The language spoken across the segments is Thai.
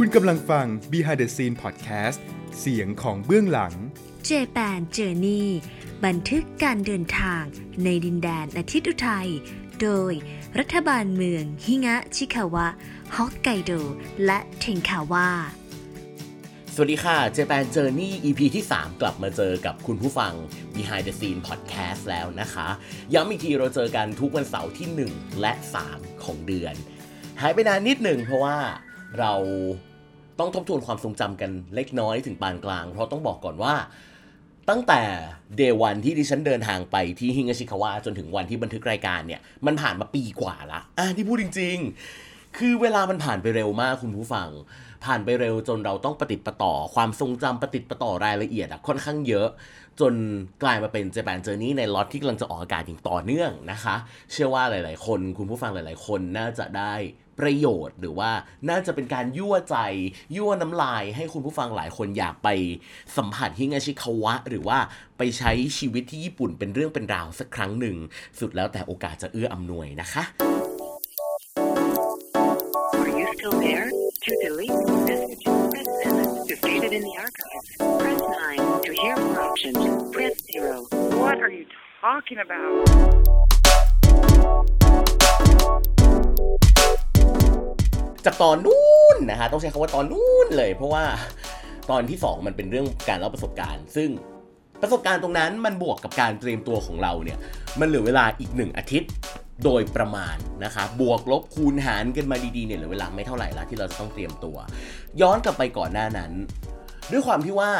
คุณกำลังฟัง Behind the Scene Podcast เสียงของเบื้องหลัง Japan Journey บันทึกการเดินทางในดินแดนอาทิตย์อุทัย โดยรัฐบาลเมืองฮิงะชิคาวะฮอกไกโดและเทงคาวะสวัสดีค่ะเจแปนเจอร์นี่ EP ที่ 3 กลับมาเจอกับคุณผู้ฟัง Behind the Scene Podcast แล้วนะคะ ย้ำอีกทีเราเจอกันทุกวันเสาร์ที่ 1 และ 3 ของเดือน หายไปนานนิดหนึ่งเพราะว่าเรา ต้องทบทวนความทรงจำกันเล็กน้อยถึงปานกลาง เพราะต้องบอกก่อนว่า ตั้งแต่เดวันที่ดิฉันเดินทางไปที่ฮิงาชิคาวะจนถึงวันที่บันทึกรายการเนี่ย มันผ่านมาปีกว่าละอะที่พูดจริง ๆ คือเวลามันผ่านไปเร็วมากคุณผู้ฟัง ผ่านไปเร็วจนเราต้องปฏิดประต่อ ความทรงจำปฏิดประต่อรายละเอียดอะค่อนข้างเยอะ จนกลายมาเป็นเจแปนเจอร์นี่ในล็อตที่กำลังจะออกอากาศอย่างต่อเนื่องนะคะ เชื่อว่าหลาย ๆ คน คุณผู้ฟังหลาย ๆ คนน่าจะได้ ประโยชน์ หรือว่าน่าจะเป็นการยั่วใจ ยั่วน้ำลาย ให้คุณผู้ฟังหลายคนอยากไปสัมผัสฮิงาชิคาวะ หรือว่าไปใช้ชีวิตที่ญี่ปุ่นเป็นเรื่องเป็นราวสักครั้งหนึ่ง สุดแล้วแต่โอกาสจะเอื้ออำนวยนะคะ Are you still there? To delete message, press 7. To save it in the archives, press 9. To hear more options, press 0. What are you talking about? จากตอนนู้นนะฮะต้องใช้คำว่าตอนนู้นเลย เพราะว่าตอนที่ 2 มันเป็นเรื่องการเล่าประสบการณ์ ซึ่งประสบการณ์ตรงนั้นมันบวกกับการเตรียมตัวของเราเนี่ยมันเหลือเวลาอีกหนึ่งอาทิตย์โดยประมาณนะคะบวกลบคูณหารกันมาดีๆเนี่ยเหลือเวลาไม่เท่าไหร่ละที่เราจะต้องเตรียมตัว ย้อนกลับไปก่อนหน้านั้น ด้วยความที่ว่า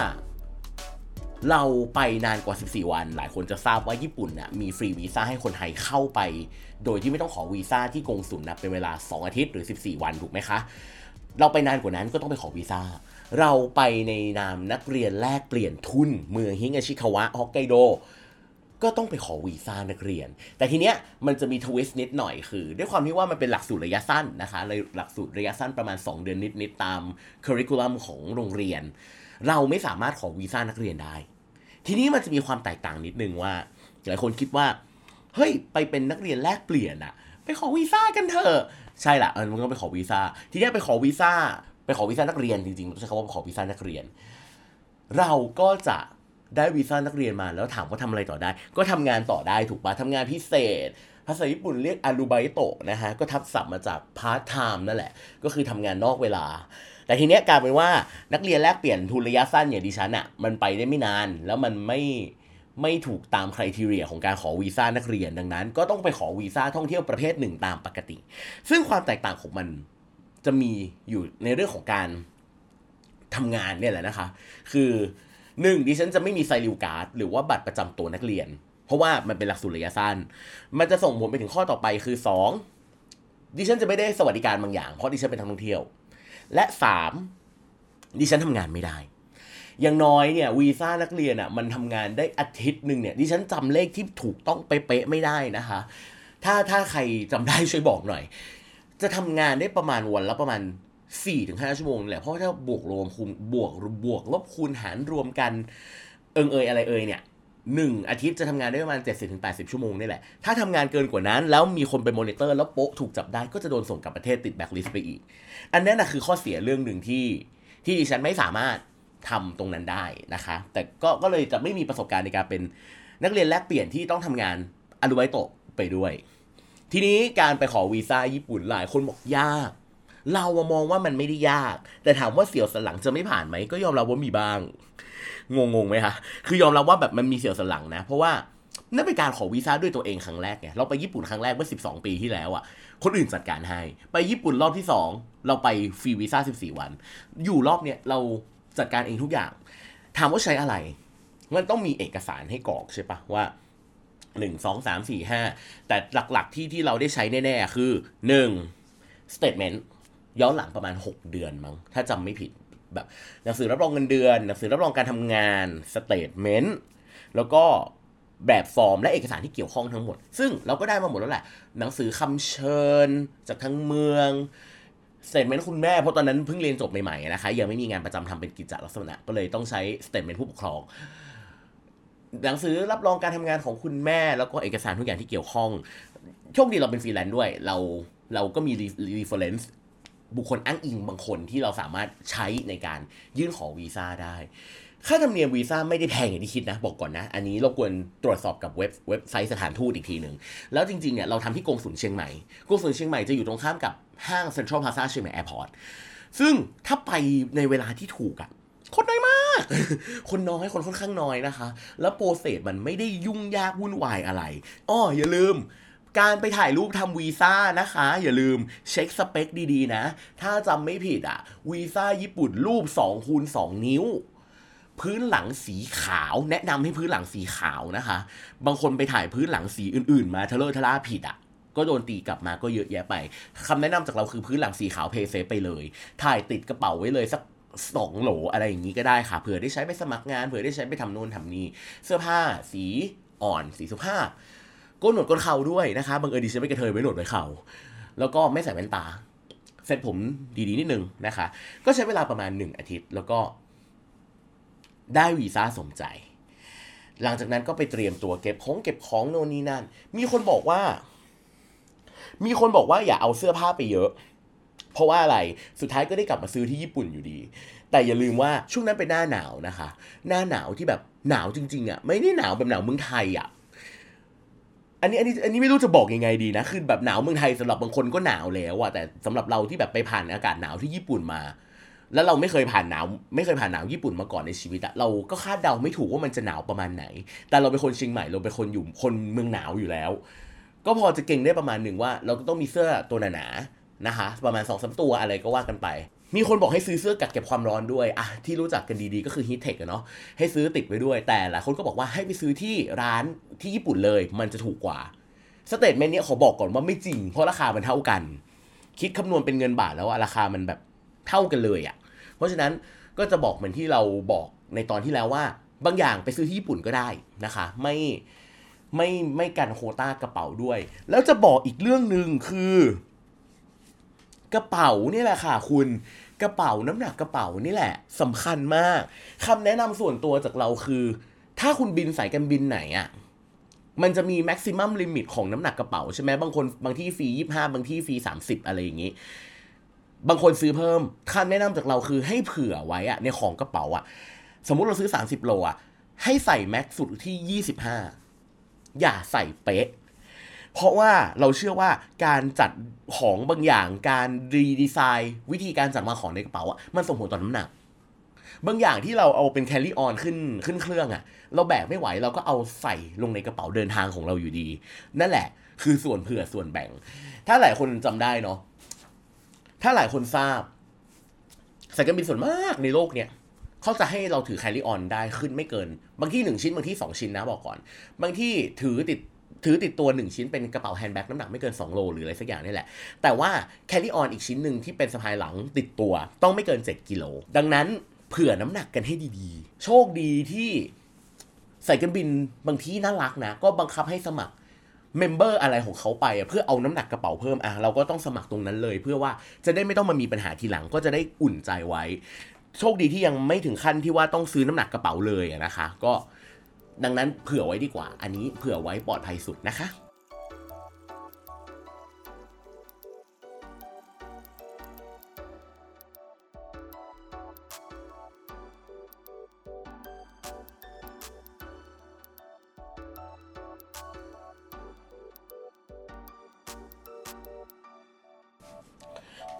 เราไปนานกว่า 14 วัน หลายคนจะทราบว่าญี่ปุ่นน่ะมีฟรีวีซ่าให้คนไทยเข้าไป โดยที่ไม่ต้องขอวีซ่าที่กงสุลนะเป็นเวลา 2 อาทิตย์หรือ 14 วันถูกไหมคะ เราไปนานกว่านั้นก็ต้องไปขอวีซ่า เราไปในนามนักเรียนแลกเปลี่ยนทุน เมืองฮิงาชิคาวะฮอกไกโดก็ต้องไปขอวีซ่านักเรียน แต่ทีเนี้ยมันจะมี twist นิดหน่อยคือ ด้วยความที่ว่ามันเป็นหลักสูตรระยะสั้นนะคะเลยหลักสูตรระยะสั้นประมาณ 2 เดือนนิดๆตามcurriculum ของโรงเรียน เราไม่สามารถขอวีซ่านักเรียนได้ ทีนี้มันจะมีความแตกต่างนิดนึงว่าหลายคนคิดว่า เฮ้ย ไปเป็นนักเรียนแลกเปลี่ยนอะไปขอวีซ่ากันเถอะใช่ละเออมันก็ไปขอวีซ่าทีนี้ไปขอวีซ่าไปขอวีซ่านักเรียนจริงๆต้องใช้คำว่าขอวีซ่านักเรียน เราก็จะได้วีซ่านักเรียนมาแล้วถามว่าทำอะไรต่อได้ ก็ทำงานต่อได้ถูกปะทำงานพิเศษ ภาษาญี่ปุ่นเรียกアルバイトนะฮะ ก็ทับศัพท์มาจากพาร์ทไทม์นั่นแหละ ก็คือทำงานนอกเวลา แต่ทีเนี้ยกลายเป็นว่านักเรียนแลกเปลี่ยนทุนระยะสั้นอย่างดิฉันอะ่ะมันไปได้ไม่นาน แล้วมันไม่ไม่ถูกตามคุณทีเรียของการขอวีซ่านักเรียนดังนั้น ก็ต้องไปขอวีซ่าท่องเที่ยวประเภทหนึ่งตามปกติ ซึ่งความแตกต่างของมันจะมีอยู่ในเรื่องของการทำงานเนี่ยแหละนะคะ คือหนึ่งดิฉันจะไม่มีไซริวการ์ดหรือว่าบัตรประจำตัวนักเรียน เพราะว่ามันเป็นหลักสูตรระยะสั้น มันจะส่งผลไปถึงข้อต่อไปคือสองดิฉันจะไม่ได้สวัสดิการบางอย่างเพราะดิฉันเป็นนักท่องเที่ยว และสามดิฉันทำงานไม่ได้อย่างน้อยเนี่ยวีซ่านักเรียนอะมันทำงานได้อาทิตย์หนึ่งเนี่ยดิฉันจำเลขที่ถูกต้องเป๊ะๆไม่ได้นะคะ ถ้าถ้าใครจำได้ช่วยบอกหน่อย จะทำงานได้ประมาณวันละประมาณ4ี่ถึงห้าชั่วโมงแหละเพราะถ้าบวกรวมคูณบวกบวกลบคูณหารรวมกัน เอิงเอยอะไรเอยเนี่ย หนึ่งอาทิตย์จะทำงานได้ประมาณ 70-80ถึง80 ชั่วโมงนี่แหละ ถ้าทำงานเกินกว่านั้น แล้วมีคนไปมอนิเตอร์แล้วโป๊ะถูกจับได้ก็จะโดนส่งกลับประเทศติดแบ็คลิสต์ไปอีก อันนั้นนะคือข้อเสียเรื่องหนึ่งที่ที่ดิฉันไม่สามารถทำตรงนั้นได้นะคะ แต่ก็ก็เลยจะไม่มีประสบการณ์ในการเป็นนักเรียนแลกเปลี่ยนที่ต้องทำงานอนุไวโตะไปด้วย ทีนี้การไปขอวีซ่าญี่ปุ่นหลายคนบอกยาก เรามองว่ามันไม่ได้ยาก แต่ถามว่าเสียวสันหลังจะไม่ผ่านไหมก็ยอมรับว่ามีบ้าง งงงไหมคะคือยอมรับว่าแบบมันมีเสียวสันหลังนะ เพราะว่านั่นเป็นการขอวีซ่าด้วยตัวเองครั้งแรกไง เราไปญี่ปุ่นครั้งแรกเมื่อ 12 ปีที่แล้วอะ่ะ คนอื่นจัดการให้ ไปญี่ปุ่นรอบที่ 2 เราไปฟรีวีซ่า 14 วัน อยู่รอบเนี้ยเราจัดการเองทุกอย่าง ถามว่าใช้อะไร มันต้องมีเอกสารให้กรอกใช่ปะว่าหนึ่งสองสามสี่ห้าแต่หลักๆที่ที่เราได้ใช้แน่ๆ คือหนึ่ง statement ย้อนหลังประมาณ 6 เดือนมั้ง ถ้าจำไม่ผิด แบบหนังสือรับรองเงินเดือน หนังสือรับรองการทำงาน statement แล้วก็แบบฟอร์มและเอกสารที่เกี่ยวข้องทั้งหมด ซึ่งเราก็ได้มาหมดแล้วแหละ หนังสือคำเชิญ จากทั้งเมือง statement คุณแม่เพราะตอนนั้นเพิ่งเรียนจบใหม่ๆนะคะยังไม่มีงานประจำทำเป็นกิจจลักษณะ ก็เลยต้องใช้ statement ผู้ปกครอง หนังสือรับรองการทำงานของคุณแม่ แล้วก็เอกสารทุกอย่างที่เกี่ยวข้อง โชคดีเราเป็นฟรีแลนซ์ด้วย เราเราก็มี reference บุคคลอ้างอิงบางคนที่เราสามารถใช้ในการยื่นขอวีซ่าได้ ค่าธรรมเนียมวีซ่าไม่ได้แพงอย่างที่คิดนะ บอกก่อนนะ อันนี้เราควรตรวจสอบกับเว็บเว็บไซต์สถานทูตอีกทีหนึ่ง แล้วจริงๆเนี่ยเราทำที่กงสุลเชียงใหม่ กงสุลเชียงใหม่จะอยู่ตรงข้ามกับห้างเซ็นทรัลพลาซ่าเชียงใหม่แอร์พอร์ต ซึ่งถ้าไปในเวลาที่ถูกอะคนน้อยมาก คนน้อยคนค่อนข้างน้อยนะคะ แล้ว process มันไม่ได้ยุ่งยากวุ่นวายอะไร อ้ออย่าลืม การไปถ่ายรูปทำวีซ่านะคะ อย่าลืมเช็คสเปคดีๆนะ ถ้าจำไม่ผิดอะวีซ่าญี่ปุ่นรูป2คูณ2นิ้ว พื้นหลังสีขาวแนะนำให้พื้นหลังสีขาวนะคะ บางคนไปถ่ายพื้นหลังสีอื่นๆ มาเทเลอร์ทล่าผิดอะก็โดนตีกลับมาก็เยอะแยะไปคำแนะนำจากเราคือพื้นหลังสีขาว play safe ไปเลย ถ่ายติดกระเป๋าไว้เลยสักสองโหลอะไรอย่างนี้ก็ได้ค่ะ เผื่อได้ใช้ไปสมัครงาน เผื่อได้ใช้ไปทำโน่นทำนี่ เสื้อผ้าสีอ่อน สีสุภาพ ก้นหนวดก้นเข่าด้วยนะคะบางเอิญดิฉันไม่กระเทยไว้หนวดไว้เข่า แล้วก็ไม่ใส่แว่นตาเสร็จผมดีๆนิดนึงนะคะ ก็ใช้เวลาประมาณหนึ่งอาทิตย์ แล้วก็ได้วีซ่าสมใจ หลังจากนั้นก็ไปเตรียมตัวเก็บของเก็บของโน่นนี่นั่น มีคนบอกว่า มีคนบอกว่าอย่าเอาเสื้อผ้าไปเยอะ เพราะว่าอะไร สุดท้ายก็ได้กลับมาซื้อที่ญี่ปุ่นอยู่ดี แต่อย่าลืมว่าช่วงนั้นเป็นหน้าหนาวนะคะ หน้าหนาวที่แบบหนาวจริงๆอะ่ะ ไม่ได้หนาวแบบหนาวเมืองไทยอะ่ะ อันนี้อันนี้อันนี้ไม่รู้จะบอกยังไงดีนะ คือแบบหนาวเมืองไทยสำหรับบางคนก็หนาวแล้วอะแต่สำหรับเราที่แบบไปผ่านอากาศหนาวที่ญี่ปุ่นมา แล้วเราไม่เคยผ่านหนาว ไม่เคยผ่านหนาวญี่ปุ่นมาก่อนในชีวิตอะเราก็คาดเดาไม่ถูกว่ามันจะหนาวประมาณไหน แต่เราเป็นคนเชียงใหม่เราเป็นคนอยู่คนเมืองหนาวอยู่แล้ว ก็พอจะเก่งได้ประมาณหนึ่งว่า เราก็ต้องมีเสื้อตัวหนาๆนะคะ ประมาณ2องสตัวอะไรก็ว่ากันไป มีคนบอกให้ซื้อเสื้อกักเก็บความร้อนด้วยอะที่รู้จักกันดีๆ ก็คือ Heat Tech อะเนาะให้ซื้อติดไว้ด้วย แต่หลายคนก็บอกว่าให้ไปซื้อที่ร้านที่ญี่ปุ่นเลย มันจะถูกกว่าสเตทเมนต์เนี้ยขอบอกก่อนว่าไม่จริง เพราะราคามันเท่ากัน คิดคำนวณเป็นเงินบาทแล้วอะราคามันแบบเท่ากันเลยอะเพราะฉะนั้นก็จะบอกเหมือนที่เราบอกในตอนที่แล้วว่า บางอย่างไปซื้อที่ญี่ปุ่นก็ได้นะคะ ไม่ไม่ไม่กันโคต้ากระเป๋าด้วย แล้วจะบอกอีกเรื่องหนึ่งคือ กระเป๋านี่แหละค่ะคุณกระเป๋าน้ำหนักกระเป๋านี่แหละสำคัญมากคำแนะนำส่วนตัวจากเราคือ ถ้าคุณบินสายการบินไหนอะมันจะมีแม็กซิมัมลิมิตของน้ำหนักกระเป๋าใช่ไหมบางคนบางที่ฟรียี่ห้าบางที่ฟรีสามสิบอะไรอย่างนี้ บางคนซื้อเพิ่มคำแนะนำจากเราคือให้เผื่อไว้อะในของกระเป๋าอะสมมุติเราซื้อ 30 โลอะให้ใส่แม็กสุดที่ 25 อย่าใส่เป๊ะ เพราะว่าเราเชื่อว่าการจัดของบางอย่างการรีดีไซน์ วิธีการจัดวางของในกระเป๋าอะมันส่งผลต่อน้ำหนัก บางอย่างที่เราเอาเป็นแคลรี่ออนขึ้นขึ้นเครื่องอะเราแบกไม่ไหวเราก็เอาใส่ลงในกระเป๋าเดินทางของเราอยู่ดี นั่นแหละ คือส่วนเผื่อส่วนแบ่ง ถ้าหลายคนจำได้เนาะถ้าหลายคนทราบสายการบินส่วนมากในโลกเนี่ยเขาจะให้เราถือ carry-on ได้ขึ้นไม่เกิน บางที่หนึ่งชิ้นบางที่สองชิ้นนะบอกก่อน บางที่ถือติด ถือติดตัวหนึ่งชิ้นเป็นกระเป๋า handbag น้ำหนักไม่เกิน 2 โล หรืออะไรสักอย่างนี่แหละ แต่ว่า carry-on อีกชิ้นหนึ่งที่เป็นสะพายหลังติดตัวต้องไม่เกิน 7 กิโล ดังนั้นเผื่อน้ำหนักกันให้ดีๆ โชคดีที่สายการบินบางที่น่ารักนะ ก็บังคับให้สมัครเมมเบอร์อะไรของเขาไปเพื่อเอาน้ำหนักกระเป๋าเพิ่มอะเราก็ต้องสมัครตรงนั้นเลย เพื่อว่าจะได้ไม่ต้องมามีปัญหาทีหลังก็จะได้อุ่นใจไว้ โชคดีที่ยังไม่ถึงขั้นที่ว่าต้องซื้อน้ำหนักกระเป๋าเลยนะคะ ก็ ดังนั้นเผื่อไว้ดีกว่า อันนี้เผื่อไว้ปลอดภัยสุดนะคะ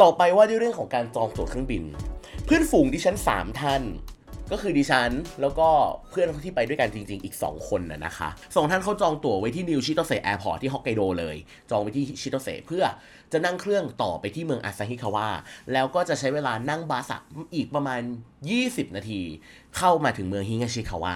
ต่อไปว่าด้วยเรื่องของการจองตั๋วเครื่องบิน เพื่อนฝูงดิฉัน 3 ท่าน ก็คือดิฉัน แล้วก็เพื่อนที่ไปด้วยกันจริง ๆ อีก 2 คนนะนะคะสองท่านเขาจองตั๋วไว้ที่ New Chitose Airport ที่ฮอกไกโดเลย จองไว้ที่ชิโตเซเพื่อจะนั่งเครื่องต่อไปที่เมืองอาซาฮิคาวะแล้วก็จะใช้เวลานั่ง bus อะอีกประมาณ 20 นาที เข้ามาถึงเมืองฮิงาชิคาวะ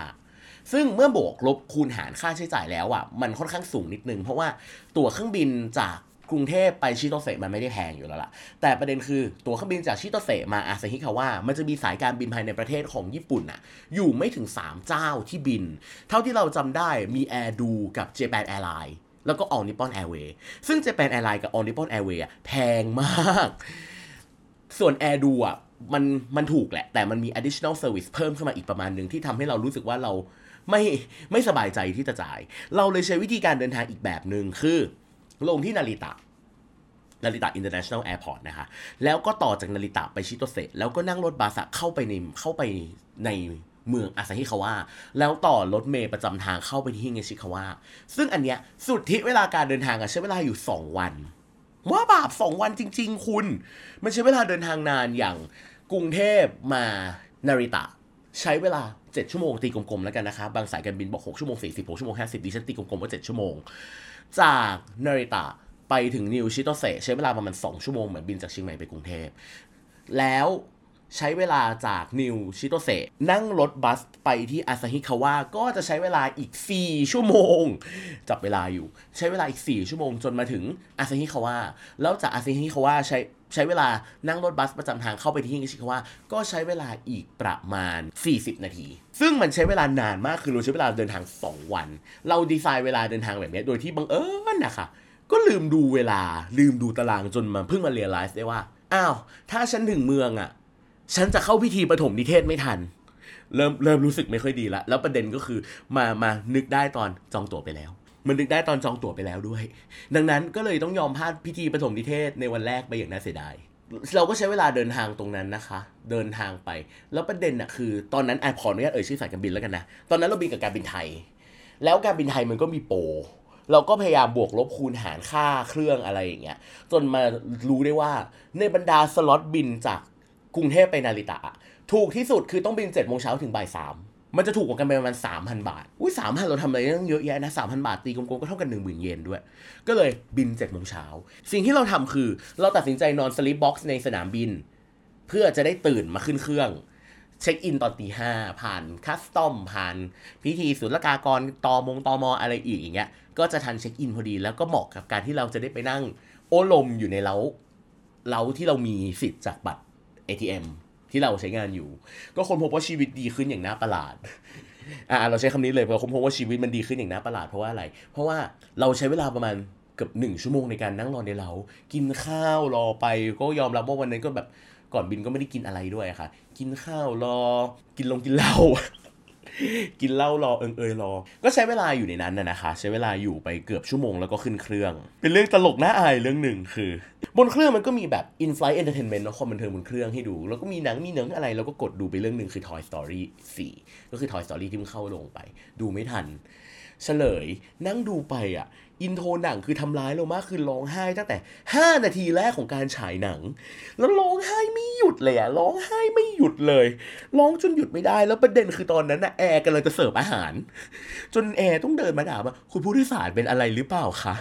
ซึ่งเมื่อบวกลบคูณหารค่าใช้จ่ายแล้วอะมันค่อนข้างสูงนิดนึง เพราะว่าตั๋วเครื่องบินจาก กรุงเทพไปชิโตเซมันไม่ได้แพงอยู่แล้วล่ะ แต่ประเด็นคือตั๋วเครื่องบินจากชิโตเซมาอาซาฮิคาวะมันจะมีสายการบินภายในประเทศของญี่ปุ่นอะอยู่ไม่ถึง 3 เจ้าที่บิน เท่าที่เราจำได้มี Air Do กับ Japan Airlines แล้วก็ All Nippon Airways ซึ่ง Japan Airlines กับ All Nippon Airways อะแพงมาก ส่วน Air Do อะมันมันถูกแหละ แต่มันมี additional service เพิ่มขึ้นมาอีกประมาณหนึ่งที่ทำให้เรารู้สึกว่าเราไม่ไม่สบายใจที่จะจ่าย เราเลยใช้วิธีการเดินทางอีกแบบหนึ่งคือ ลงที่นาริตะนาริตะ International Airport นะคะ แล้วก็ต่อจากนาริตะไปชิโตเซะแล้วก็นั่งรถบัสเข้าไปในเข้าไปในเมืองอาซาฮิคาวะแล้วต่อรถเมย์ประจำทางเข้าไปที่ฮิเงชิคาวะซึ่งอันเนี้ยสุดที่เวลาการเดินทางอะใช้เวลาอยู่ 2 วัน ว่าบาปสองวันจริง ๆ คุณ มันใช้เวลาเดินทางนานอย่างกรุงเทพมานาริตะ ใช้เวลา 7 ชั่วโมงตีกลมๆแล้วกันนะคะ บางสายการบินบอก 6 ชั่วโมง 40 6ชั่วโมง 50ดิฉันตีกลมๆว่า 7 ชั่วโมง จากนาริตะไปถึงนิวชิโตเซใช้เวลาประมาณ 2 ชั่วโมงเหมือนบินจากเชียงใหม่ไปกรุงเทพ แล้วใช้เวลาจากนิวชิโตเซนั่งรถบัสไปที่อาซาฮิคาวะก็จะใช้เวลาอีก 4 ชั่วโมง จับเวลาอยู่ ใช้เวลาอีก 4 ชั่วโมงจนมาถึงอาซาฮิคาวะแล้วจากอาซาฮิคาวะใช้ ใช้เวลานั่งรถบัสประจำทางเข้าไปที่ฮิงาชิคาวะก็ใช้เวลาอีกประมาณ 40 นาที ซึ่งมันใช้เวลานานมากคือเราใช้เวลาเดินทาง 2 วัน เราดีไซน์เวลาเดินทางแบบนี้โดยที่บังเอิญนะคะก็ลืมดูเวลาลืมดูตารางจนมาเพิ่งมา realize ได้ว่า อ้าว ถ้าฉันถึงเมืองอะ่ะ ฉันจะเข้าพิธีปฐมนิเทศไม่ทัน เริ่มเริ่มรู้สึกไม่ค่อยดีละแล้วประเด็นก็คือมามานึกได้ตอนจองตั๋วไปแล้ว มันนึกได้ตอนจองตั๋วไปแล้วด้วย ดังนั้นก็เลยต้องยอมพลาดพิธีปฐมนิเทศในวันแรกไปอย่างน่าเสียดายเราก็ใช้เวลาเดินทางตรงนั้นนะคะ เดินทางไป แล้วประเด็นอะคือตอนนั้นอะขออนุญาตเอ่ยชื่อสายการบินแล้วกันนะ ตอนนั้นเราบินกับการบินไทย แล้วการบินไทยมันก็มีโปรเราก็พยายามบวกลบคูณหารค่าเครื่องอะไรอย่างเงี้ย จนมารู้ได้ว่าในบรรดาสล็อตบินจากกรุงเทพไปนาริตะอะถูกที่สุดคือต้องบิน7จ็ดโมงเช้าถึงบ่ายสาม มันจะถูกกว่ากันไปประมาณสามพันบาท อุ้ยสามพันเราทำอะไรตั้งเยอะแยะนะสามพันบาทตีกลมๆก็เท่ากันหนึ่งหมื่นเยนด้วย ก็เลยบินเจ็ดโมงเช้า สิ่งที่เราทำคือ เราตัดสินใจนอน sleep box ในสนามบิน เพื่อจะได้ตื่นมาขึ้นเครื่อง เช็คอินตอนตีห้าผ่าน custom ผ่านพิธีศุลกากรตอมงตอมออะไรอีกอย่างเงี้ย ก็จะทันเช็คอินพอดี แล้วก็เหมาะกับการที่เราจะได้ไปนั่ง โอลมอยู่ในเล้าเล้าที่เรามีสิทธิ์จากบัตร ATM ที่เราใช้งานอยู่ ก็คนพบว่าชีวิตดีขึ้นอย่างน่าประหลาดอ่าเราใช้คำนี้เลยเพราะคนพบว่าชีวิตมันดีขึ้นอย่างน่าประหลาดเพราะว่าอะไร เพราะว่าเราใช้เวลาประมาณเกือบหนึ่งชั่วโมงในการนั่งรอในเรากินข้าวรอไป ก็ยอมรับว่าวันนั้นก็แบบก่อนบินก็ไม่ได้กินอะไรด้วยค่ะ กินข้าวรอ กินลงกินเหล้า กินเหล้ารอเอิงเอยรอ ก็ใช้เวลาอยู่ในนั้นนะคะ ใช้เวลาอยู่ไปเกือบชั่วโมงแล้วก็ขึ้นเครื่อง เป็นเรื่องตลกน่าอายเรื่องหนึ่งคือบนเครื่องมันก็มีแบบ in flight entertainment เนะความบันเทิงบนเครื่องให้ดู แล้วก็มีหนังมีหนังอะไร แล้วก็กดดูไปเรื่องหนึ่งคือ Toy Story 4 ก็คือ Toy Story ที่เพิ่งเข้าโรงไป ดูไม่ทัน เฉลย นั่งดูไปอะ intro หนังคือทำร้ายเรามากคือร้องไห้ตั้งแต่ 5 นาทีแรกของการฉายหนัง แล้วร้องไห้ไม่หยุดเลยอะร้องไห้ไม่หยุดเลยร้องจนหยุดไม่ได้แล้วประเด็นคือตอนนั้นนะแอร์กำลังจะเสิร์ฟอาหาร จนแอร์ต้องเดินมาถามว่าคุณผู้โดยสารเป็นอะไรหรือเปล่าคะ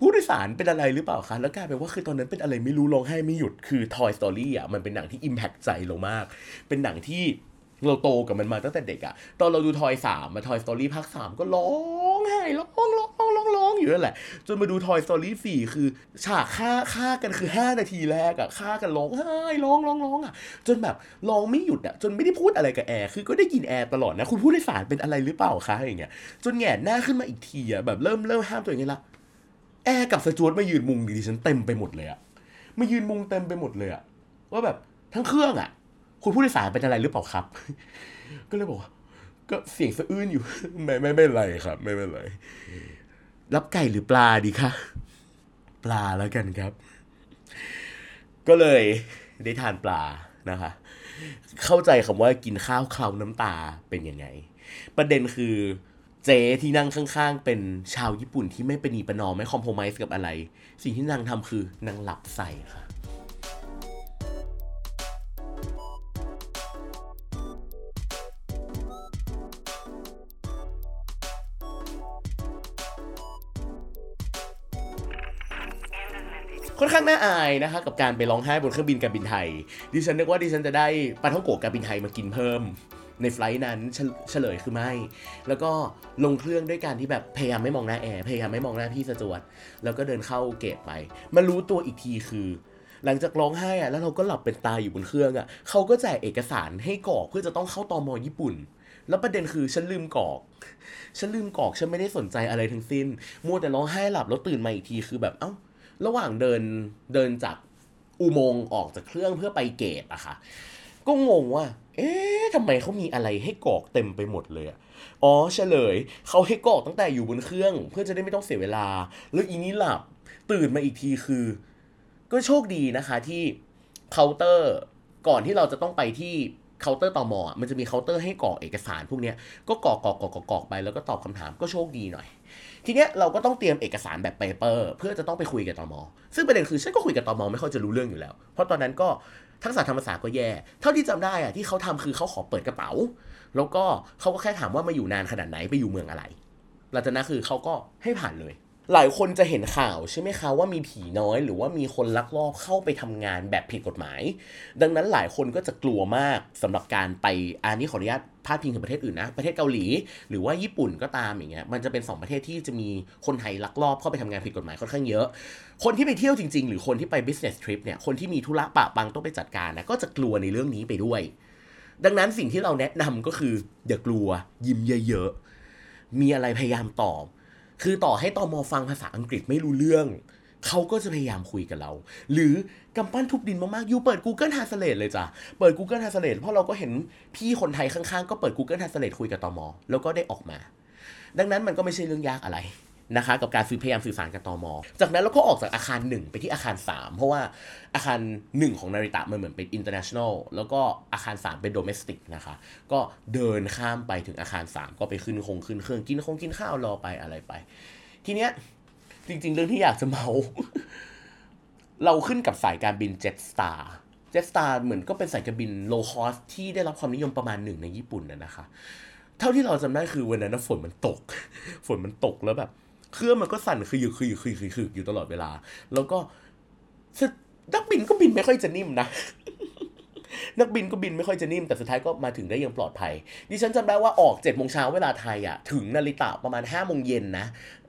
ผู้โดยสารเป็นอะไรหรือเปล่าคะ แล้วกลายเป็นว่าคือตอนนั้นเป็นอะไรไม่รู้ร้องไห้ไม่หยุด คือ Toy Story อะ มันเป็นหนังที่ Impact ใจเรามาก เป็นหนังที่ เราโตกับมันมาตั้งแต่เด็กอะตอนเราดู Toy สามมา Toy Story ภาคสามก็ร้องไห้ร้องร้องร้องร้องร้องอยู่นั่นแหละ จนมาดู Toy Story สี่คือ ฉากฆ่าฆ่ากันคือ5นาทีแรกอะฆ่ากันร้องไห้ร้องร้องร้องอะจนแบบร้องไม่หยุดอะจนไม่ได้พูดอะไรกับแอร์คือก็ได้ยินแอร์ตลอดนะคุณผู้โดยสารเป็นอะไรหรือเปล่าคะอย่างเงี้ยจนแงนหน้าขึ้นมาอีกทีอะแบบเริ่มเริ่มห้ามตัวเองไงละแอร์กับสจวตมายืนมุงดิฉันเต็มไปหมดเลยอะมายืนมุงเต็มไปหมดเลยอะว่าแบบทั้งเครื่องอะ คุณผู้โดยสารเป็นอะไรหรือเปล่าครับ ก็เลยบอกว่าก็เสียงสะอื้นอยู่ ไม่ไม่ไม่เป็นไรครับ ไม่เป็นไร รับไก่หรือปลาดีคะปลาแล้วกันครับ ก็เลยได้ทานปลานะคะ เข้าใจคำว่ากินข้าวเคลาน้ำตาเป็นยังไง ประเด็นคือเจ๊ที่นั่งข้างๆ เป็นชาวญี่ปุ่นที่ไม่ประนีประนอมไม่คอมโพมไมส์กับอะไร สิ่งที่นางทำคือนางหลับใส่ค่ะ ค่อนข้างน่าอายนะคะกับการไปร้องไห้บนเครื่องบินการบินไทย ดิฉันนึกว่าดิฉันจะได้ปลาท่องโกะการบินไทยมากินเพิ่มในไฟล์นั้นเฉลยคือไม่ แล้วก็ลงเครื่องด้วยการที่แบบพยายามไม่มองหน้าแอร์พยายามไม่มองหน้าพี่สจวตแล้วก็เดินเข้าเกตไป มารู้ตัวอีกทีคือ หลังจากร้องไห้อะแล้วเราก็หลับเป็นตายอยู่บนเครื่องอะเขาก็แจกเอกสารให้กรอกเพื่อจะต้องเข้าตอมอญี่ปุ่น แล้วประเด็นคือฉันลืมกรอก ฉันลืมกรอกฉันไม่ได้สนใจอะไรทั้งสิ้นมัวแต่ร้องไห้หลับแล้วตื่นมาอีกทีคือแบบเอ้า ระหว่างเดินเดินจากอุโมงค์ออกจากเครื่องเพื่อไป gate อะค่ะ ก็งงว่า เอ๊ะทำไมเขามีอะไรให้กรอกเต็มไปหมดเลยอะอ๋อเฉลยเขาให้กรอกตั้งแต่อยู่บนเครื่อง เพื่อจะได้ไม่ต้องเสียเวลา แล้วอีนี้หลับตื่นมาอีกทีคือ ก็โชคดีนะคะที่เคาน์เตอร์ก่อนที่เราจะต้องไปที่ เคาน์เตอร์ตอมอะมันจะมีเคาน์เตอร์ให้กรอกเอกสารพวกนี้ก็กรอกกรอกกรอกกรอกไปแล้วก็ตอบคำถามก็โชคดีหน่อย ทีเนี้ยเราก็ต้องเตรียมเอกสารแบบเปเปอร์ เพื่อจะต้องไปคุยกับตอมอซึ่งประเด็นคือฉันก็คุยกับตอมอไม่ค่อยจะรู้เรื่องอยู่แล้ว เพราะตอนนั้นก็ทักษะทางภาษาก็แย่ เท่าที่จำได้อะที่เขาทำคือเขาขอเปิดกระเป๋า แล้วก็เขาก็แค่ถามว่ามาอยู่นานขนาดไหนไปอยู่เมืองอะไรหลังจากนั้นคือเขาก็ให้ผ่านเลย หลายคนจะเห็นข่าวใช่ไหมคะว่ามีผีน้อยหรือว่ามีคนลักลอบเข้าไปทำงานแบบผิดกฎหมาย ดังนั้นหลายคนก็จะกลัวมากสำหรับการไปอันนี้ขออนุญาตพาดพิงถึงประเทศอื่นนะ ประเทศเกาหลี หรือว่าญี่ปุ่นก็ตามอย่างเงี้ยมันจะเป็นสองประเทศที่จะมีคนไทยลักลอบเข้าไปทำงานผิดกฎหมายค่อนข้างเยอะ คนที่ไปเที่ยวจริง ๆ หรือคนที่ไป business trip เนี่ยคนที่มีธุระปะปังต้องไปจัดการนะก็จะกลัวในเรื่องนี้ไปด้วย ดังนั้นสิ่งที่เราแนะนำก็คืออย่ากลัวยิ้มเยอะๆมีอะไรพยายามตอบ คือต่อให้ตอมอฟังภาษาอังกฤษไม่รู้เรื่องเขาก็จะพยายามคุยกับเรา หรือกำปั้นทุบดินมากๆ อยู่เปิด Google Translate เลยจ้ะ เปิด Google Translate เพราะเราก็เห็นพี่คนไทยข้างๆ ก็เปิด Google Translate คุยกับตอมอแล้วก็ได้ออกมา ดังนั้นมันก็ไม่ใช่เรื่องยากอะไร นะคะกับการซื้อพยายามสื่อสารกับตอมอจากนั้นเราก็ออกจากอาคาร 1 ไปที่อาคาร 3 เพราะว่าอาคาร 1 ของนาริตะมันเหมือนเป็น international แล้วก็อาคาร 3 เป็น domestic นะคะ ก็เดินข้ามไปถึงอาคาร 3 ก็ไปขึ้นคงขึ้นเครื่องกินคงกินข้าวรอไปอะไรไป ทีเนี้ยจริง ๆ เรื่องที่อยากจะเมา เราขึ้นกับสายการบิน Jetstar Jetstar เหมือนก็เป็นสายการบิน low cost ที่ได้รับความนิยมประมาณหนึ่งในญี่ปุ่นนะนะคะ เท่าที่เราจำได้คือวันนั้นฝนมันตก ฝนมันตกแล้วแบบ เครื่องมันก็สั่นคืออยู่คืออยู่คือคือคืออยู่ตลอดเวลา แล้วก็นักบินก็บินไม่ค่อยจะนิ่มนะนักบินก็บินไม่ค่อยจะนิ่มแต่สุดท้ายก็มาถึงได้อย่างปลอดภัย ดิฉันจำได้ว่าออก7จ็ดโมงเช้าเวลาไทยอะถึงนาริตะประมาณ5้าโมงเย็นนะ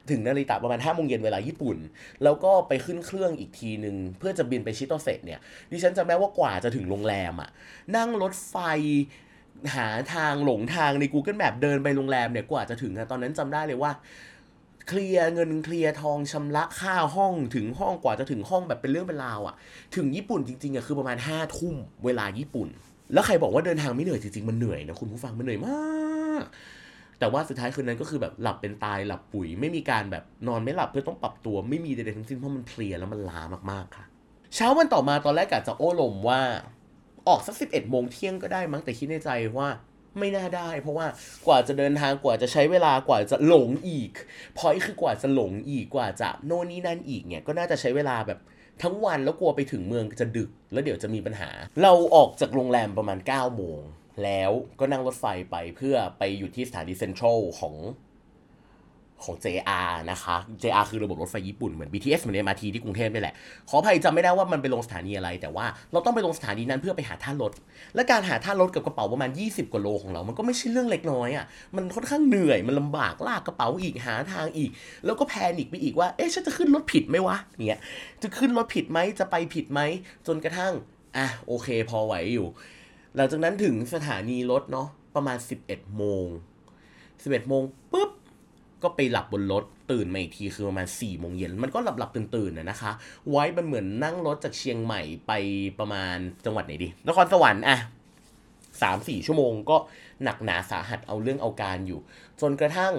ถึงนาริตะประมาณ5้าโมงเย็นเวลาญี่ปุ่น แล้วก็ไปขึ้นเครื่องอีกทีหนึ่งเพื่อจะบินไปชิโตเซเนี่ยดิฉันจำได้ว่ากว่าจะถึงโรงแรมอะนั่งรถไฟหาทางหลงทางใน Google Map เดินไปโรงแรมเนี่ยกว่าจะถึงนะตอนนั้นจำได้เลยว่า เคลียร์เงินเคลียร์ทองชำระค่าห้องถึงห้องกว่าจะถึงห้องแบบเป็นเรื่องเป็นราวอะ่ะ ถึงญี่ปุ่นจริงๆอะคือประมาณห้าทุ่มเวลาญี่ปุ่น แล้วใครบอกว่าเดินทางไม่เหนื่อยจริงๆมันเหนื่อยนะคุณผู้ฟังมันเหนื่อยมากแต่ว่าสุดท้ายคืนนั้นก็คือแบบหลับเป็นตายหลับปุ๋ย ไม่มีการแบบนอนไม่หลับเพื่อต้องปรับตัวไม่มีใดๆทั้งสิ้นเพราะมันเพลียแล้วมันล้ามากๆค่ะ เช้าวันต่อมาตอนแรกกะจะโอ้ลมว่า ออกสักสิบเอ็ดโมงเที่ยงก็ได้มั้งแต่คิดในใจว่า ไม่น่าได้ เพราะว่ากว่าจะเดินทางกว่าจะใช้เวลากว่าจะหลงอีกพอยคือกว่าจะหลงอีกกว่าจะโน่นนี่นั่นอีกเนี่ยก็น่าจะใช้เวลาแบบทั้งวันแล้วกลัวไปถึงเมืองจะดึก แล้วเดี๋ยวจะมีปัญหา เราออกจากโรงแรมประมาณ9ก้าโมงแล้วก็นั่งรถไฟไปเพื่อไปอยู่ที่สถานีเซ็นทรัลของ ของ JR นะคะ JR คือระบบรถไฟญี่ปุ่น เหมือน BTS เหมือน MRT ที่กรุงเทพนี่แหละ ขออภัยจำไม่ได้ว่ามันไปลงสถานีอะไร แต่ว่าเราต้องไปลงสถานีนั้นเพื่อไปหาท่ารถ และการหาท่ารถกับกระเป๋าประมาณ 20 กว่าโลของเรา มันก็ไม่ใช่เรื่องเล็กน้อยอะ มันค่อนข้างเหนื่อย มันลำบาก ลากกระเป๋าอีก หาทางอีก แล้วก็แพนิคไปอีกว่า เอ๊ะ ฉันจะขึ้นรถผิดไหมวะ เนี่ย จะขึ้นรถผิดไหม จะไปผิดไหม จนกระทั่ง อะ โอเค พอไหวอยู่ หลังจากนั้นถึงสถานีรถเนาะ ประมาณ 11 โมง 11 โมงปุ๊บ ก็ไปหลับบนรถตื่นมาอีกทีคือประมาณ4ี่โมงเย็นมันก็หลับหลับตื่นตื่นนะนะคะ ไว้มันเหมือนนั่งรถจากเชียงใหม่ไปประมาณจังหวัดไหนดีนครสวรรค์อะสามสี่ชั่วโมงก็หนักหนาสาหัสเอาเรื่องเอาการอยู่ จนกระทั่ง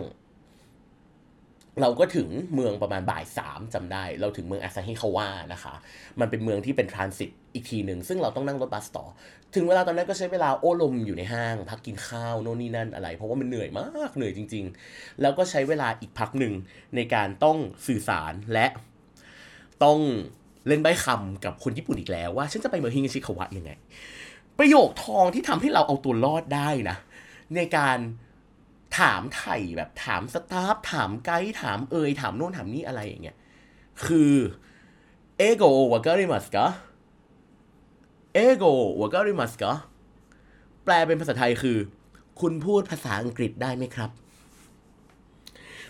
เราก็ถึงเมืองประมาณบ่ายสามจำได้ เราถึงเมืองอาซาฮิคาวะนะคะ มันเป็นเมืองที่เป็นทรานสิตอีกทีหนึ่ง ซึ่งเราต้องนั่งรถบัสต่อ ถึงเวลาตอนนั้นก็ใช้เวลาโอ้ลมอยู่ในห้าง พักกินข้าวโน่นนี่นั่นอะไร เพราะว่ามันเหนื่อยมากเหนื่อยจริง ๆ แล้วก็ใช้เวลาอีกพักหนึ่งในการต้องสื่อสารและต้องเล่นใบคำกับคนญี่ปุ่นอีกแล้วว่า ฉันจะไปเมืองฮิงาชิคาวะยังไง ประโยคทองที่ทำให้เราเอาตัวรอดได้นะในการ ถามไถ่แบบถามสตาฟถามไกด์ถามเอยถามโน่นถามนี่อะไรอย่างเงี้ยคือเอโกวาการิมัสกะเอโกวาการิมัสกะแปลเป็นภาษาไทยคือ คุณพูดภาษาอังกฤษได้ไหมครับ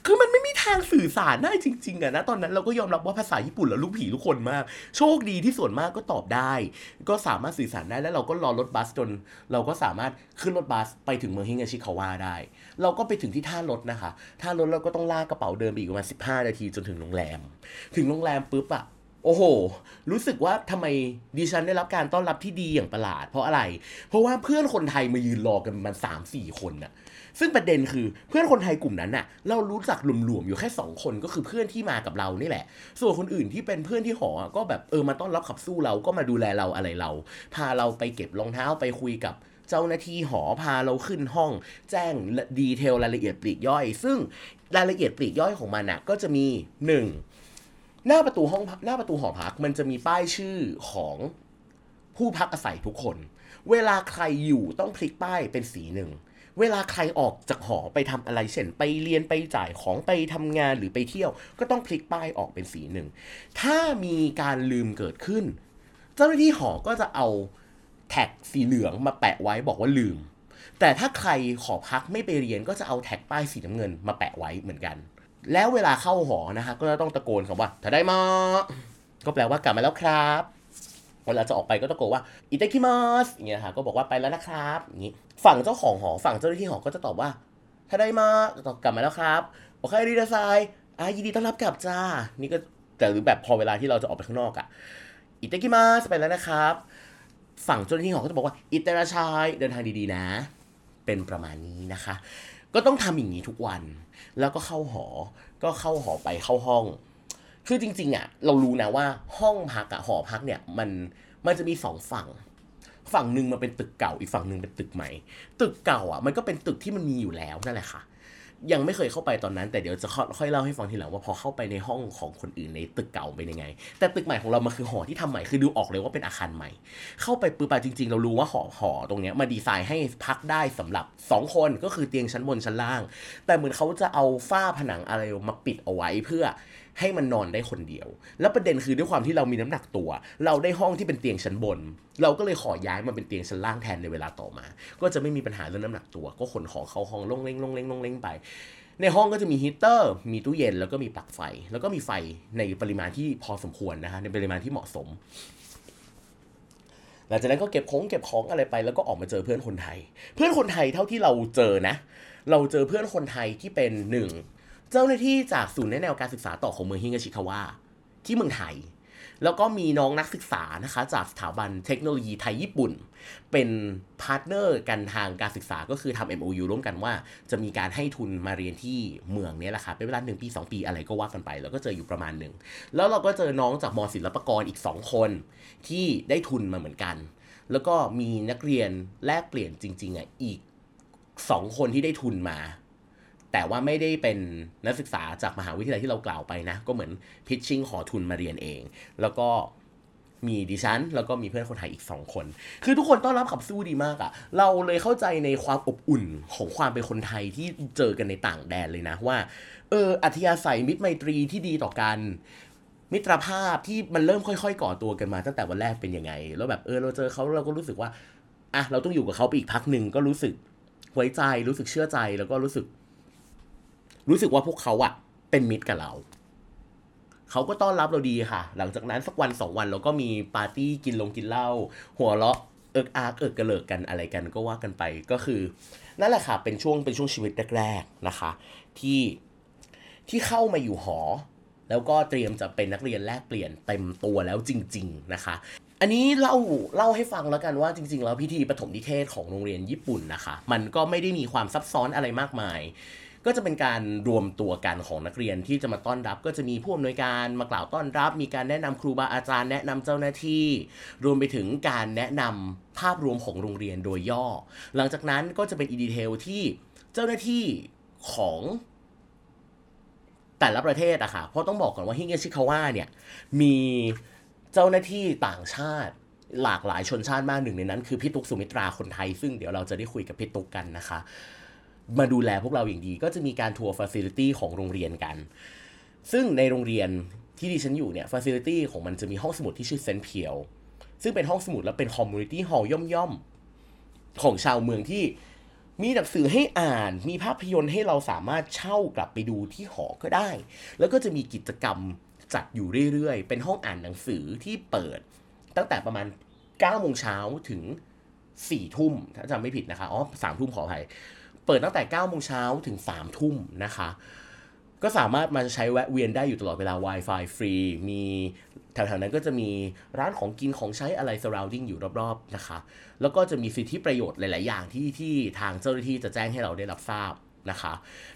คือมันไม่มีทางสื่อสารได้จริง ๆอะนะ ตอนนั้นเราก็ยอมรับว่าภาษาญี่ปุ่นแล้วลูกผีลูกคนมาก โชคดีที่ส่วนมากก็ตอบได้ ก็สามารถสื่อสารได้แล้วเราก็รอรถบัสจน เราก็สามารถขึ้นรถบัสไปถึงเมืองฮิงาชิคาวะได้ เราก็ไปถึงที่ท่ารถนะคะ ท่ารถเราก็ต้องลากกระเป๋าเดินไปอีกประมาณ15 นาทีจนถึงโรงแรม ถึงโรงแรมปุ๊บอะโอ้โห รู้สึกว่าทำไมดิฉันได้รับการต้อนรับที่ดีอย่างประหลาด เพราะอะไร เพราะว่าเพื่อนคนไทยมายืนรอกันมันสามสี่คนน่ะ ซึ่งประเด็นคือเพื่อนคนไทยกลุ่มนั้นน่ะ เรารู้จักหลวมๆอยู่แค่สองคนก็คือเพื่อนที่มากับเรานี่แหละ ส่วนคนอื่นที่เป็นเพื่อนที่หอก็แบบเออมาต้อนรับขับสู้เราก็มาดูแลเราอะไรเรา พาเราไปเก็บรองเท้าไปคุยกับเจ้าหน้าที่หอพาเราขึ้นห้อง แจ้งดีเทลรายละเอียดปลีกย่อย ซึ่งรายละเอียดปลีกย่อยของมันน่ะก็จะมีหนึ่งหน้าประตูห้องพักหน้าประตูหอพักมันจะมีป้ายชื่อของผู้พักอาศัยทุกคน เวลาใครอยู่ต้องพลิกป้ายเป็นสีหนึ่ง เวลาใครออกจากหอไปทำอะไรเช่นไปเรียนไปจ่ายของไปทำงานหรือไปเที่ยว ก็ต้องพลิกป้ายออกเป็นสีหนึ่ง ถ้ามีการลืมเกิดขึ้น เจ้าหน้าที่หอก็จะเอาแท็กสีเหลืองมาแปะไว้บอกว่าลืม แต่ถ้าใครขอพักไม่ไปเรียนก็จะเอาแท็กป้ายสีน้ำเงินมาแปะไว้เหมือนกัน แล้วเวลาเข้าหอนะฮะก็จะต้องตะโกนคำว่าถ้าได้มาก็แปลว่ากลับมาแล้วครับ เวลาจะออกไปก็ตะโกนว่าอิตาคิมัสอย่างเงี้ยค่ะก็บอกว่าไปแล้วนะครับอย่างงี้ฝั่งเจ้าของหอฝั่งเจ้าหน้าที่หอก็จะตอบว่าถ้าได้มาตอบกลับมาแล้วครับโอเคดีดีไซอะยินดีต้อนรับกลับจ้านี่ก็แต่หรือแบบพอเวลาที่เราจะออกไปข้างนอกอะอิตาคิมัสไปแล้วนะครับ ฝั่งเจ้าหน้าที่หอก็จะบอกว่าอิตาราชัยเดินทางดีๆนะ เป็นประมาณนี้นะคะ ก็ต้องทำอย่างนี้ทุกวัน แล้วก็เข้าหอก็เข้าหอไปเข้าห้อง คือจริงๆอะเรารู้นะว่าห้องพักอะหอพักเนี่ยมันมันจะมีสองฝั่ง ฝั่งหนึ่งมันเป็นตึกเก่าอีกฝั่งหนึ่งเป็นตึกใหม่ ตึกเก่าอะมันก็เป็นตึกที่มันมีอยู่แล้วนั่นแหละค่ะ ยังไม่เคยเข้าไปตอนนั้นแต่เดี๋ยวจะค่อยเล่าให้ฟังทีหลังว่าพอเข้าไปในห้องของคนอื่นในตึกเก่าเป็นยังไง แต่ตึกใหม่ของเรามันคือหอที่ทำใหม่คือดูออกเลยว่าเป็นอาคารใหม่ เข้าไปปุ๊บอะจริง ๆ เรารู้ว่าหอหอตรงเนี้ยมาดีไซน์ให้พักได้สำหรับ 2 คนก็คือเตียงชั้นบนชั้นล่าง แต่เหมือนเขาจะเอาฝ้าผนังอะไรมาปิดเอาไว้เพื่อ ให้มันนอนได้คนเดียว แล้วประเด็นคือด้วยความที่เรามีน้ำหนักตัว เราได้ห้องที่เป็นเตียงชั้นบน เราก็เลยขอย้ายมาเป็นเตียงชั้นล่างแทนในเวลาต่อมา ก็จะไม่มีปัญหาเรื่องน้ำหนักตัว ก็ขนของเข้าห้องลงเล้งลงเล้งลงเล้งไป ในห้องก็จะมีฮีเตอร์ มีตู้เย็นแล้วก็มีปลั๊กไฟ แล้วก็มีไฟในปริมาณที่พอสมควรนะฮะในปริมาณที่เหมาะสมหลังจากนั้นก็เก็บของเก็บของอะไรไปแล้วก็ออกมาเจอเพื่อนคนไทย เพื่อนคนไทยเท่าที่เราเจอนะ เราเจอเพื่อนคนไทยที่เป็นหนึ่ง เจ้าหน้าที่จากศูนย์แนแนวการศึกษาต่อของเมืองฮิงาชิคาวะที่เมืองไทย แล้วก็มีน้องนักศึกษานะคะจากสถาบันเทคโนโลยีไทยญี่ปุ่น เป็น partner กันทางการศึกษาก็คือทำ MOU ร่วมกันว่า จะมีการให้ทุนมาเรียนที่เมืองนี้แหละค่ะเป็นเวลาหนึ่งปี 2 ปีอะไรก็ว่ากันไป แล้วก็เจออยู่ประมาณหนึ่งแล้วเราก็เจอน้องจากมศิลปากรอีก 2 คนที่ได้ทุนมาเหมือนกัน แล้วก็มีนักเรียนแลกเปลี่ยนจริงๆอะอีก 2 คนที่ได้ทุนมา แต่ว่าไม่ได้เป็นนักศึกษาจากมหาวิทยาลัยที่เรากล่าวไปนะ ก็เหมือนพิชชิ่งขอทุนมาเรียนเอง แล้วก็มีดิฉัน แล้วก็มีเพื่อนคนไทยอีก 2 คน คือทุกคนต้อนรับขับสู้ดีมากอะเราเลยเข้าใจในความอบอุ่นของความเป็นคนไทยที่เจอกันในต่างแดนเลยนะว่า เอออัธยาศัยมิตรไมตรีที่ดีต่อกัน มิตรภาพที่มันเริ่มค่อยๆ ก่อตัวกันมาตั้งแต่วันแรกเป็นยังไง แล้วแบบเออเราเจอเขาเราก็รู้สึกว่าอะเราต้องอยู่กับเขาไปอีกพักหนึ่งก็รู้สึกไว้ใจรู้สึกเชื่อใจแล้วก็รู้สึก รู้สึกว่าพวกเขาอะเป็นมิตรกับเรา เขาก็ต้อนรับเราดีค่ะ หลังจากนั้นสักวันสองวันเราก็มีปาร์ตี้กินลงกินเหล้าหัวเราะเอิกอาร์กเอิกกระเลิกกันอะไรกันก็ว่ากันไปก็คือ นั่นแหละค่ะ เป็นช่วงเป็นช่วงชีวิตแรกๆนะคะ ที่ที่เข้ามาอยู่หอ แล้วก็เตรียมจะเป็นนักเรียนแลกเปลี่ยนเต็มตัวแล้วจริง ๆนะคะ อันนี้เล่าเล่าให้ฟังแล้วกันว่าจริง ๆ แล้วพิธีปฐมนิเทศของโรงเรียนญี่ปุ่นนะคะ มันก็ไม่ได้มีความซับซ้อนอะไรมากมาย ก็จะเป็นการรวมตัวกันของนักเรียนที่จะมาต้อนรับ ก็จะมีผู้อำนวยการมากล่าวต้อนรับ มีการแนะนำครูบาอาจารย์ แนะนำเจ้าหน้าที่ รวมไปถึงการแนะนำภาพรวมของโรงเรียนโดยย่อ หลังจากนั้นก็จะเป็นอีดีเทลที่เจ้าหน้าที่ของแต่ละประเทศอะค่ะ เพราะต้องบอกก่อนว่าฮิเงชิคาวะเนี่ยมีเจ้าหน้าที่ต่างชาติหลากหลายชนชาติมากหนึ่งในนั้น คือพี่ตุ๊กสุมิตราคนไทย ซึ่งเดี๋ยวเราจะได้คุยกับพี่ตุ๊กกันนะคะ มาดูแลพวกเราอย่างดี ก็จะมีการทัวร์ฟ a ซิลิตี้ของโรงเรียนกัน ซึ่งในโรงเรียนที่ดิฉันอยู่เนี่ยฟ a ซิลิตี้ของมันจะมีห้องสมุดที่ชื่อเซนเพียวซึ่งเป็นห้องสมุดและเป็น community hall ย่อมๆ ของชาวเมืองที่มีหนังสือให้อ่าน มีภาพยนตร์ให้เราสามารถเช่ากลับไปดูที่หอก็ได้ แล้วก็จะมีกิจกรรมจัดอยู่เรื่อยๆ เป็นห้องอ่านหนังสือที่เปิด ตั้งแต่ประมาณ9โมงเช้าถึง4ทุ่มถ้าจำไม่ผิดนะคะ อ๋อสามทุ่มขออภัย เปิดตั้งแต่9โมงเช้าถึง3ทุ่มนะคะ ก็สามารถมาใช้แวะเวียนได้อยู่ตลอดเวลา Wi-Fi ฟรี มีแถวๆนั้นก็จะมีร้านของกินของใช้อะไร surrounding อยู่รอบๆนะคะ แล้วก็จะมีสิทธิประโยชน์หลาย ๆ อย่างที่ที่ทางเจ้าหน้าที่จะแจ้งให้เราได้รับทราบนะคะ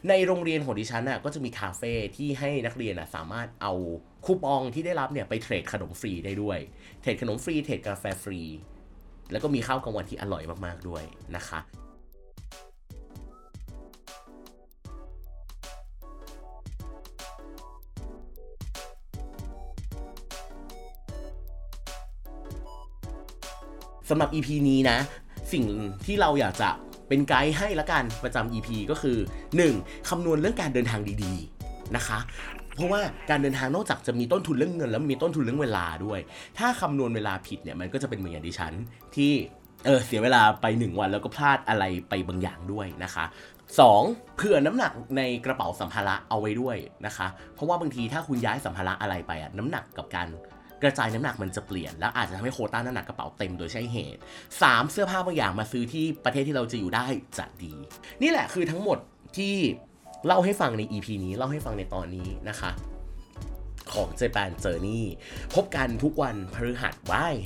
ในโรงเรียนของดิฉันน่ะก็จะมีคาเฟ่ที่ให้นักเรียนน่ะสามารถเอาคูปองที่ได้รับเนี่ยไปเทรดขนมฟรีได้ด้วย เทรดขนมฟรี เทรดกาแฟฟรี แล้วก็มีข้าวกลางวันที่อร่อยมากๆด้วยนะคะ สำหรับ EP นี้นะ สิ่งที่เราอยากจะเป็นไกด์ให้ละกันประจำ EP ก็คือ 1. คำนวณเรื่องการเดินทางดีๆนะคะ เพราะว่าการเดินทางนอกจากจะมีต้นทุนเรื่องเงิน แล้วมีต้นทุนเรื่องเวลาด้วย ถ้าคำนวณเวลาผิดเนี่ยมันก็จะเป็นเหมือนอย่างดิฉันที่เออเสียเวลาไป 1 วันแล้วก็พลาดอะไรไปบางอย่างด้วยนะคะ 2. เผื่อน้ำหนักในกระเป๋าสัมภาระเอาไว้ด้วยนะคะ เพราะว่าบางทีถ้าคุณย้ายสัมภาระอะไรไปอะน้ำหนักกับการ กระจายน้ำหนักมันจะเปลี่ยน แล้วอาจจะทำให้โคต้าน้ำหนักกระเป๋าเต็มโดยใช่เหตุ 3. เสื้อผ้าบางอย่างมาซื้อที่ประเทศที่เราจะอยู่ได้จะดี นี่แหละคือทั้งหมดที่เล่าให้ฟังใน EP นี้เล่าให้ฟังในตอนนี้นะคะของ Japan Journey พบกันทุกวันพฤหัสบาย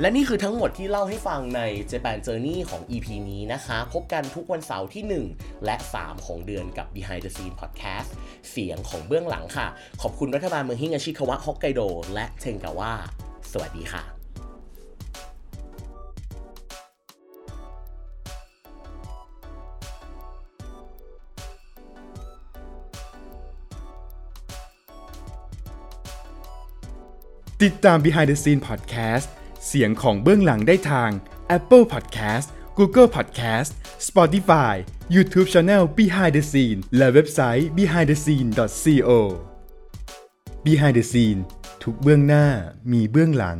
และนี่คือทั้งหมดที่เล่าให้ฟังใน Japan Journey ของ EP นี้นะคะ พบกันทุกวันเสาร์ที่ 1 และ 3 ของเดือนกับ Behind the Scene Podcast เสียงของเบื้องหลังค่ะ ขอบคุณรัฐบาลเมืองฮิงาชิคาวะฮอกไกโดและเทงกาวะสวัสดีค่ะติดตาม Behind the Scene Podcast เสียงของเบื้องหลังได้ทาง Apple Podcast Google Podcast Spotify YouTube Channel Behind the Scene และเว็บไซต์ behindthescene.co Behind the Scene ทุกเบื้องหน้ามีเบื้องหลัง